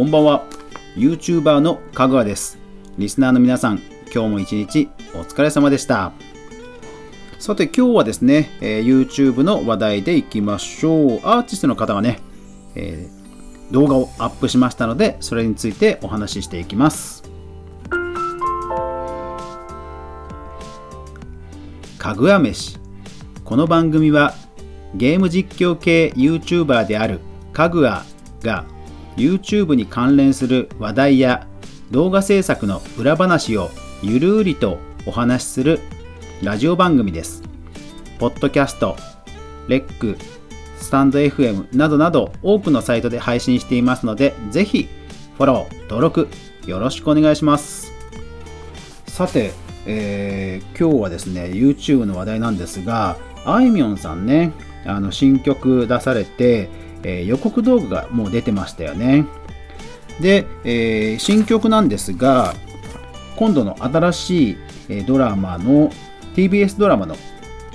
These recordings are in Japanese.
こんばんは。YouTuber のかぐわです。リスナーの皆さん今日も一日お疲れ様でした。さて今日はですね、えー、YouTube の話題でいきましょう。アーティストの方がね、えー、動画をアップしましたのでそれについてお話ししていきます。かぐわ飯。この番組はゲーム実況系 YouTuber であるかぐわが YouTube に関連する話題や動画制作の裏話をゆるりとお話しするラジオ番組です。ポッドキャスト、レック、スタンド FM などなど多くのサイトで配信していますので、ぜひフォロー、登録よろしくお願いします。さて、えー、今日はですね、YouTube の話題なんですが、あいみょんさんね、あの新曲出されて、えー、予告動画がもう出てましたよね。で、えー、新曲なんですが、今度の新しいドラマの TBS ドラマの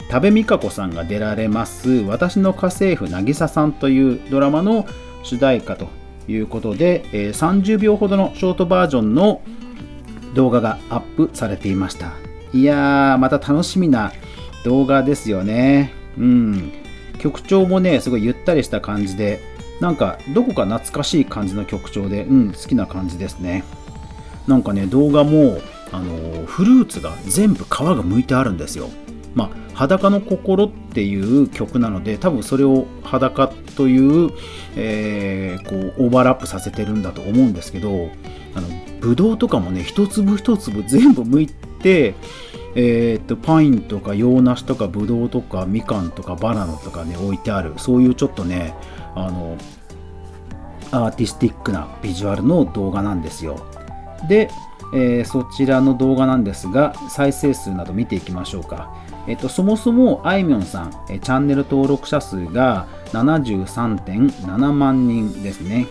多部未華子さんが出られます「私の家政婦渚さん」というドラマの主題歌ということで、30秒ほどのショートバージョンの動画がアップされていました。いやーまた楽しみな動画ですよね。うん。曲調もねすごいゆったりした感じでなんかどこか懐かしい感じの曲調でうん好きな感じですね。なんかね動画もあのフルーツが全部皮が剥いてあるんですよ。まあ、裸の心っていう曲なので多分それを裸という,、えー、こうオーバーラップさせてるんだと思うんですけどあのブドウとかもね一粒一粒全部剥いてえー、っとパインとか洋梨とかブドウとかみかんとかバナナとかね置いてある。そういうちょっとねあのアーティスティックなビジュアルの動画なんですよ。で、えー、そちらの動画なんですが再生数など見ていきましょうか、えっと、そもそもあいみょんさん、えチャンネル登録者数が73.7万人ですね。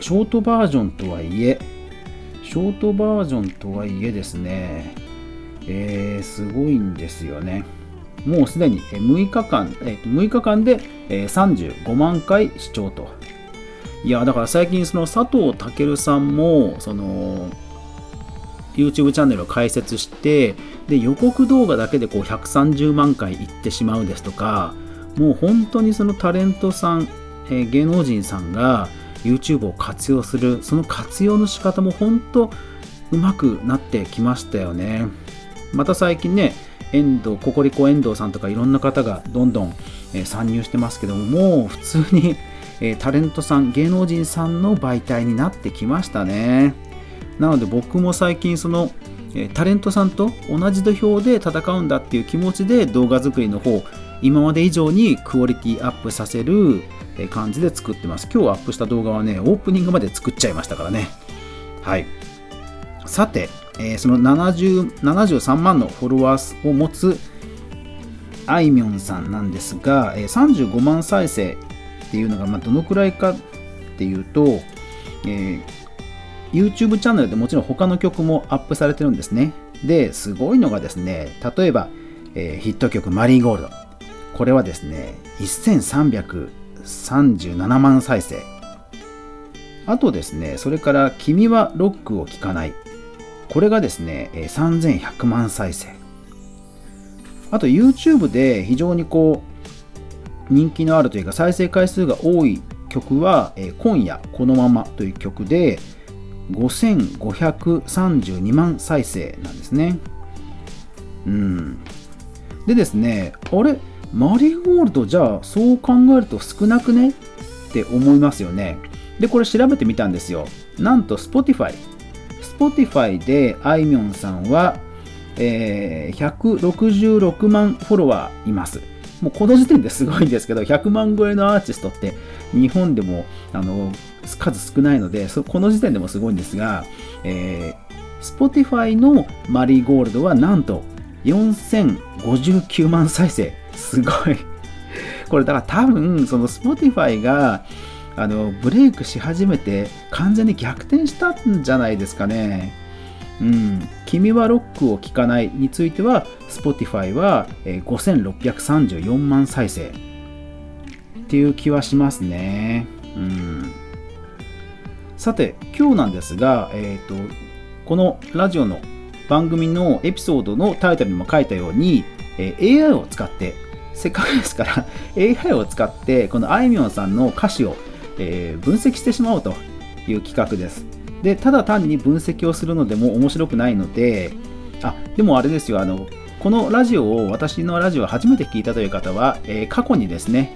ショートバージョンとはいえショートバージョンとはいえですねえー、すごいんですよね。もうすでに6日間、えー、6日間で35万回視聴と。いや、だから最近その佐藤健さんも、その、YouTube チャンネルを開設して、で、予告動画だけでこう130万回いってしまうですとか、もう本当にそのタレントさん、えー、芸能人さんが YouTube を活用する、その活用の仕方も本当うまくなってきましたよね。また最近ね、遠藤、ココリコ遠藤さんとかいろんな方がどんどん、えー、参入してますけども、もう普通に、えー、タレントさん、芸能人さんの媒体になってきましたね。なので僕も最近その、えー、タレントさんと同じ土俵で戦うんだっていう気持ちで動画作りの方、今まで以上にクオリティアップさせる感じで作ってます。今日アップした動画はね、オープニングまで作っちゃいましたからね。はい。さて、えー、その70 73万のフォロワーを持つあいみょんさんなんですが、えー、35万再生っていうのが、まあ、どのくらいかっていうと、えー、YouTube チャンネルでもちろん他の曲もアップされてるんですね。で、すごいのがですね、例えば、えー、ヒット曲マリーゴールド。これはですね、1337万再生。あとですね、それから君はロックを聴かない。これがですね、3100万再生。あと YouTube で非常にこう人気のあるというか再生回数が多い曲は「今夜このまま」という曲で5532万再生なんですね。うん。でですね、あれ？マリーゴールドじゃあそう考えると少なくね？って思いますよね。で、これ調べてみたんですよ。なんと Spotify Spotify であいみょんさんは、えー、166万フォロワーいます。もうこの時点ですごいんですけど、100万超えのアーティストって日本でもあの数少ないので、この時点でもすごいんですが、えー、Spotify のマリーゴールドはなんと4059万再生。すごい。これだから多分、その Spotify があのブレイクし始めて完全に逆転したんじゃないですかね。うん、君はロックを聴かないについては Spotify は5634万再生っていう気はしますね。うん、さて、今日なんですが、えーと、このラジオの番組のエピソードのタイトルにも書いたように、え、AI を使って、せっかくですから AI を使って、このあいみょんさんの歌詞を、えー、分析してしまおうという企画です。で、ただ単に分析をするのでも面白くないので、あ、でもあれですよ、あの、このラジオを、私のラジオを初めて聞いたという方は、えー、過去にですね、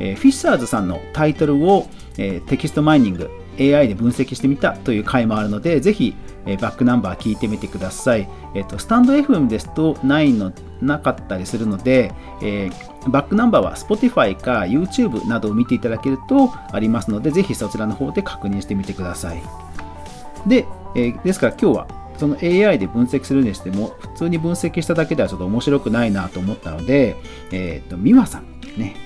えー、フィッシャーズさんのタイトルを、えー、テキストマイニング、AI で分析してみたという回もあるので、ぜひ、えー、バックナンバー聞いてみてください。えーと、スタンド FM ですとないのなかったりするので、えー、バックナンバーは Spotify か YouTube などを見ていただけるとありますので、ぜひそちらの方で確認してみてください。で、えですから今日はその AI で分析するにしても、普通に分析しただけではちょっと面白くないなと思ったので、えっ、ー、と、美和さん、ね、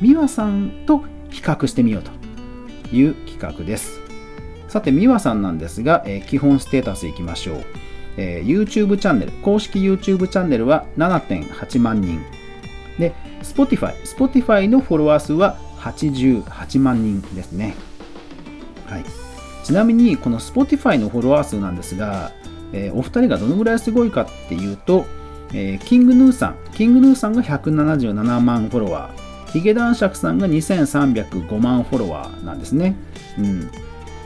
美和さんと比較してみようという企画です。さて、美和さんなんですが、えー、基本ステータスいきましょう、えー、YouTube チャンネル、公式 YouTube チャンネルは7.8万人。で、Spotify、Spotify のフォロワー数は88万人ですね。はい。ちなみにこの Spotify のフォロワー数なんですが、えー、お二人がどのぐらいすごいかっていうと、えー、キングヌーさん、キングヌーさんが177万フォロワー、ヒゲ男爵さんが2305万フォロワーなんですね。うん。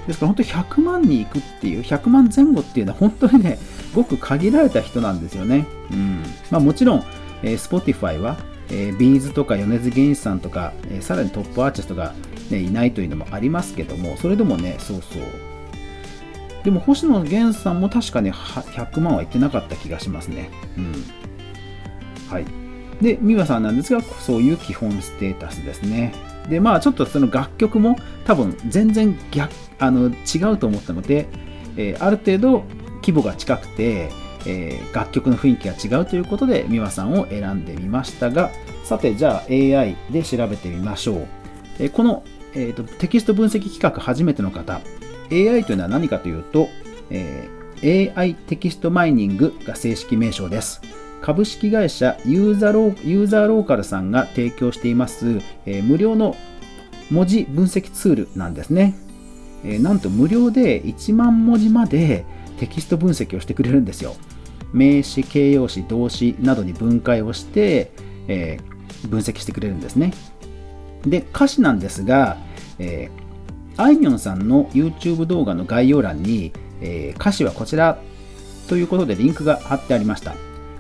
ですから本当に100万に行くっていう、100万前後っていうのは本当にね、ごく限られた人なんですよね。うん。まあもちろん、えー、Spotify は、えー、ビーズとか米津玄師さんとか、えー、さらにトップアーティストがね、いないというのもありますけども、それでもね、そうそう。でも星野源さんも確かね、100万はいってなかった気がしますね。うん。はい。で、美和さんなんですが、そういう基本ステータスですね。で、まあちょっとその楽曲も多分全然逆、あの、違うと思ったので、えー、ある程度規模が近くて、えー、楽曲の雰囲気が違うということで、美和さんを選んでみましたが、さて、じゃあ AI で調べてみましょう。えー、このえーと、テキスト分析企画初めての方、AI というのは何かというと、えー、AI テキストマイニングが正式名称です。株式会社ユーザローユーザーローカルさんが提供しています、え、無料の文字分析ツールなんですね、え、なんと無料で1万文字までテキスト分析をしてくれるんですよ。名詞、形容詞、動詞などに分解をして、えー、分析してくれるんですね。で、歌詞なんですが、えー、あいみょんさんの YouTube 動画の概要欄に、えー、歌詞はこちらということでリンクが貼ってありました。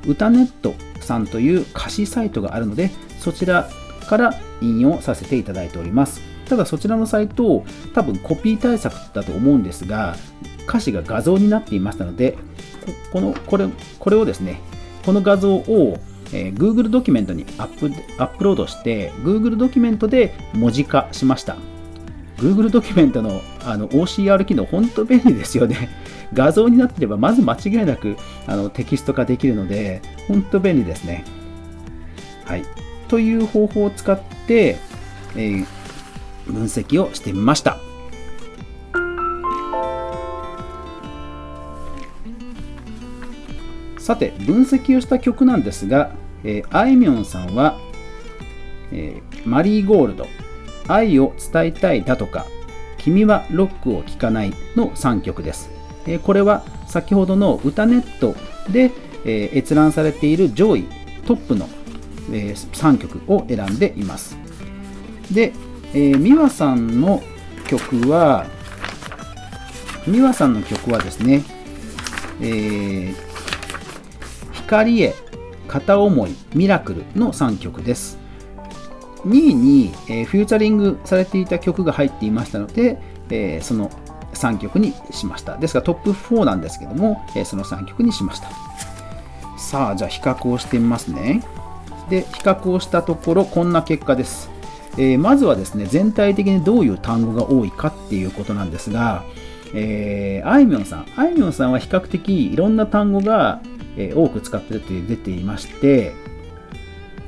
歌ネットさんという歌詞サイトがあるので、そちらから引用させていただいております。ただそちらのサイト、多分コピー対策だと思うんですが、歌詞が画像になっていましたので、このこれこれをですね、この画像をえー、Google ドキュメントにアップアップロードして Google ドキュメントで文字化しました Google ドキュメントのあの OCR 機能本当便利ですよね画像になってればまず間違いなくあのテキスト化できるので本当便利ですね。はい。という方法を使って、えー、分析をしてみました。さて分析をした曲なんですが、えー、あいみょんさんは、えー、マリーゴールド、愛を伝えたいだとか、君はロックを聴かないの3曲です。え、これは先ほどの歌ネットで、え、閲覧されている上位トップの、え、3曲を選んでいます。で、えー、美和さんの曲は、美和さんの曲はですね、えー、光へ片思いミラクルの3曲です2位に、え、フューチャリングされていた曲が入っていましたので、えー、その3曲にしました。ですからトップ4なんですけども、え、その3曲にしました。さあじゃあ比較をしてみますね。で比較をしたところこんな結果です、えー、まずはですね全体的にどういう単語が多いかっていうことなんですが、えー、あいみょんさん。あいみょんさんは比較的いろんな単語がえ、多く使ってるって出ていまして、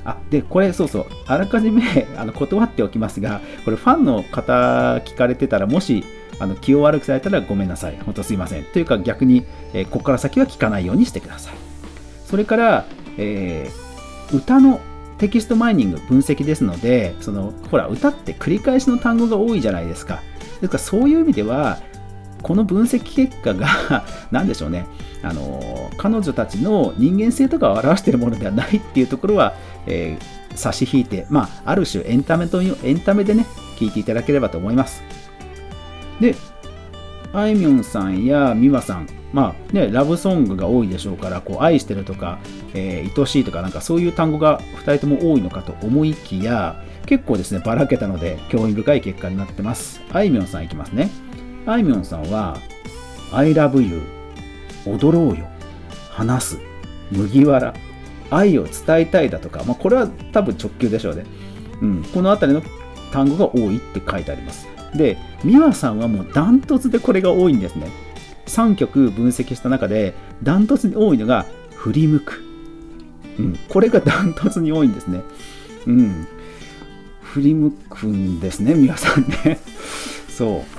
あ、で、これ、そうそう、あらかじめ あの断っておきますが、これファンの方聞かれてたら、もし、あの気を悪くされたらごめんなさい。本当すいません。というか逆に、えー、ここから先は聞かないようにしてください。それから、えー、歌のテキストマイニング分析ですので、そのほら歌って繰り返しの単語が多いじゃないですか。ですからそういう意味では、この分析結果が 何でしょうねあの彼女たちの人間性とかを表しているものではないっていうところは、えー、差し引いて、まあ、ある種エンタメとエンタメでね聞いていただければと思いますであいみょんさんやみわさんまあね、ラブソングが多いでしょうから、こう愛してるとか、えー、愛しいとか、なんかそういう単語が2人とも多いのかと思いきや、結構ですね、ばらけたので、興味深い結果になってます。あいみょんさんいきますね。あいみょんさんは、I love you、踊ろうよ、話す、麦わら、愛を伝えたいだとか、まあ、これは多分直球でしょうね。うん、この辺りの単語が多いって書いてあります。で、美和さんはもうダントツでこれが多いんですね。3曲分析した中で、ダントツに多いのが、振り向く。うん、これがダントツに多いんですね。うん。振り向くんですね、皆さんね。そう。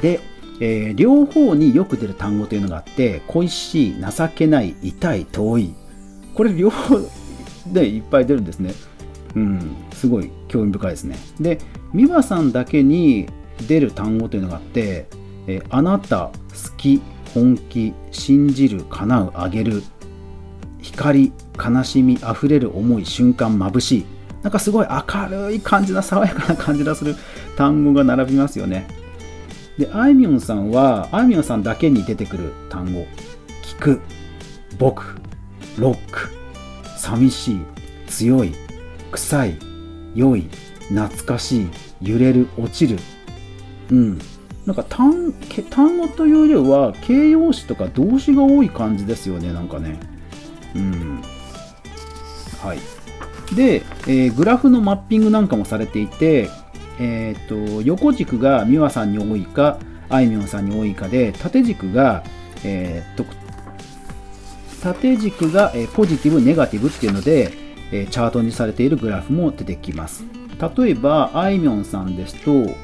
で、えー、両方によく出る単語というのがあって、恋しい、情けない、痛い、遠い。これ両方でいっぱい出るんですね。うん、すごい興味深いですね。で、美和さんだけに出る単語というのがあって、えー、あなた、好き、本気、信じる、叶う、あげる、光、悲しみ、あふれる思い、瞬間、眩しい。なんかすごい明るい感じな、爽やかな感じがする単語が並びますよね。で、あいみょんさんは、あいみょんさんだけに出てくる単語。聞く、僕、ロック、寂しい、強い、臭い、良い、懐かしい、揺れる、落ちる。うん。なんか単単語というよりは形容詞とか動詞が多い感じですよねなんかね。うん。はい。で、えー、グラフのマッピングなんかもされていて、えーと、横軸が美和さんに多いかあいみょんさんに多いかで縦軸が、えーと、縦軸が、えー、ポジティブネガティブっていうので、えー、チャートにされているグラフも出てきます。例えばあいみょんさんですと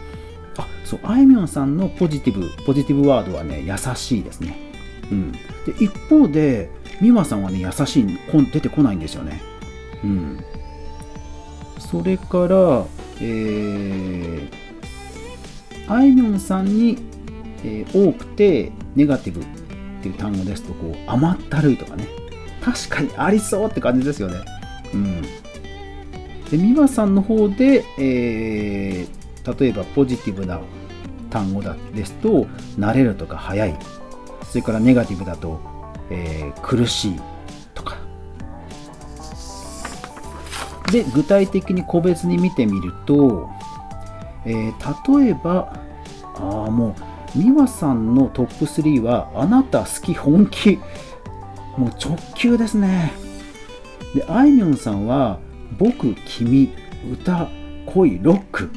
あそうあいみょんさんのポジティブポジティブワードはね優しいですね、うん、で一方で美和さんはね優しいこ出てこないんですよね。うん。それからえー、あいみょんさんに、えー、多くてネガティブっていう単語ですとこう甘ったるいとかね。確かにありそうって感じですよね。うん。で美和さんの方で、えー、例えばポジティブな単語だですと慣れるとか早い。それからネガティブだと、えー、苦しい。で具体的に個別に見てみると、えー、例えばああもう美和さんのトップ3はあなた好き本気。もう直球ですね。であいみょんさんは僕君歌恋ロック。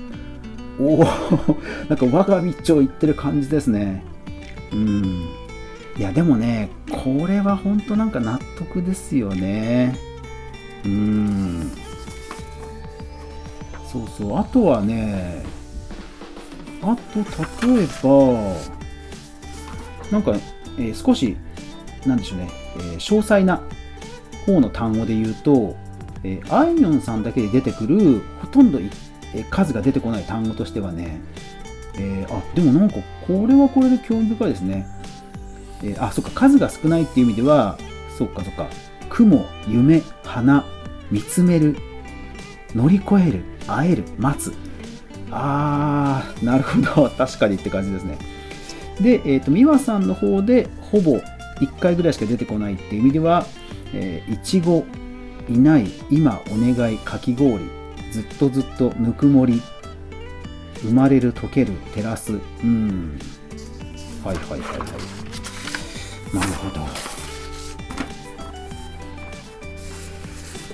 おお なんか我が道を行ってる感じですね。うん。いやでもねこれは本当なんか納得ですよね。うん。そうそう。あとはねあと例えばなんか、えー、少しなんでしょうね、えー、詳細な方の単語で言うと、え、あいみょんさんだけで出てくるほとんどえ数が出てこない単語としてはね、えー、あでもなんかこれはこれで興味深いですね。えー、あ、そっか、数が少ないっていう意味では、そっかそっか、雲、夢、花、見つめる、乗り越える、会える、待つ。あー、なるほど、確かにって感じですね。で、えっ、ー、と、美和さんの方で、ほぼ1回ぐらいしか出てこないっていう意味では、えー、いちご、いない、今、お願い、かき氷、ずっとずっとぬくもり生まれる溶ける照らすうん。はいはいはいはい。なるほど。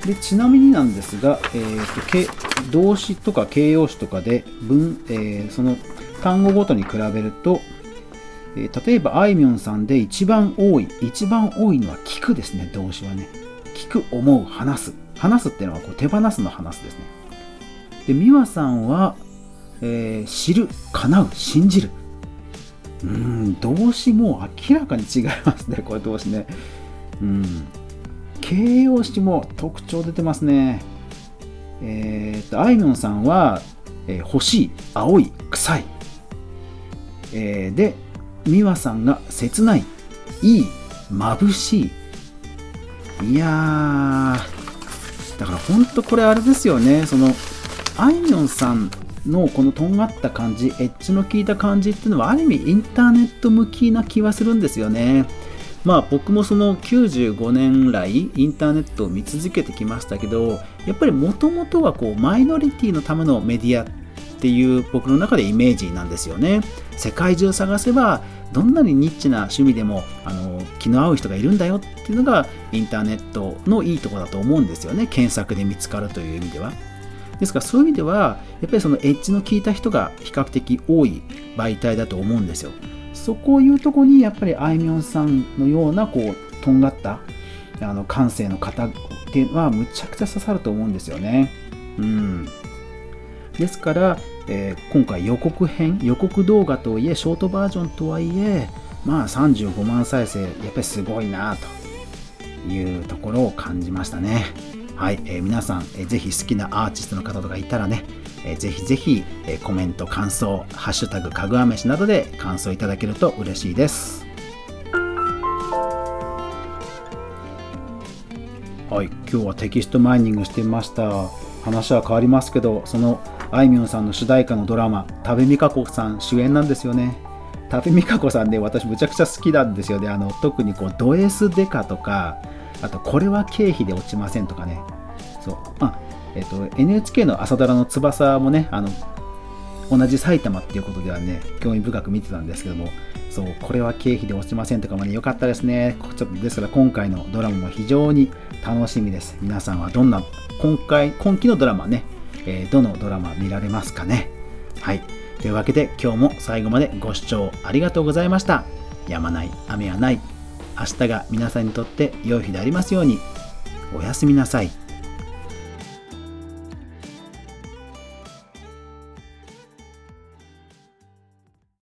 でちなみになんですが、えーと、動詞とか形容詞とかで文、えー、その単語ごとに比べると、えー、例えばあいみょんさんで一番多い一番多いのは聞くですね動詞はね。聞く思う話す。話すっていうのはこう手放すの話すですね。で美和さんは、えー、知る叶う信じる。うん動詞も明らかに違いますねこれ動詞ね。うん。形容詞も特徴出てますね。えー、っとあいみょんさんは、えー、欲しい青い臭い、えー、で美和さんが切ないいい眩しい。いやーだから本当これあれですよね。そのあいみょんさんのこのとんがった感じエッジの効いた感じっていうのはある意味インターネット向きな気はするんですよね。まあ僕もその95年来インターネットを見続けてきましたけどやっぱりもともとはこうマイノリティのためのメディアっていう僕の中でイメージなんですよね。世界中探せばどんなにニッチな趣味でもあの気の合う人がいるんだよっていうのがインターネットのいいところだと思うんですよね。検索で見つかるという意味では。ですからそういう意味ではやっぱりそのエッジの効いた人が比較的多い媒体だと思うんですよ。そこをいうとこにやっぱりあいみょんさんのようなこうとんがったあの感性の方っていうのはむちゃくちゃ刺さると思うんですよね。うん。ですから、えー、今回予告編予告動画とはいえショートバージョンとはいえまあ35万再生やっぱりすごいなというところを感じましたね。はい、えー、皆さん、えー、ぜひ好きなアーティストの方とかいたらね、えー、ぜひぜひ、えー、コメント感想ハッシュタグかぐわ飯などで感想いただけると嬉しいです。今日はテキストマイニングしてみました。話は変わりますけどそのあいみょんさんの主題歌のドラマ多部未華子さん主演なんですよね。多部未華子さんね私むちゃくちゃ好きなんですよね。あの特にこうド S デカとかあとこれは経費で落ちませんとかね。そう。あえっ、ー、と NHK の朝ドラの翼もねあの同じ埼玉っていうことではね興味深く見てたんですけどもそうこれは経費で落ちませんとかもね良かったですねちょっとですから今回のドラマも非常に楽しみです皆さんはどんな今回今期のドラマねえー、どのドラマ見られますかねはい。というわけで今日も最後までご視聴ありがとうございました。やまない雨はない。明日が皆さんにとって良い日でありますように。おやすみなさい。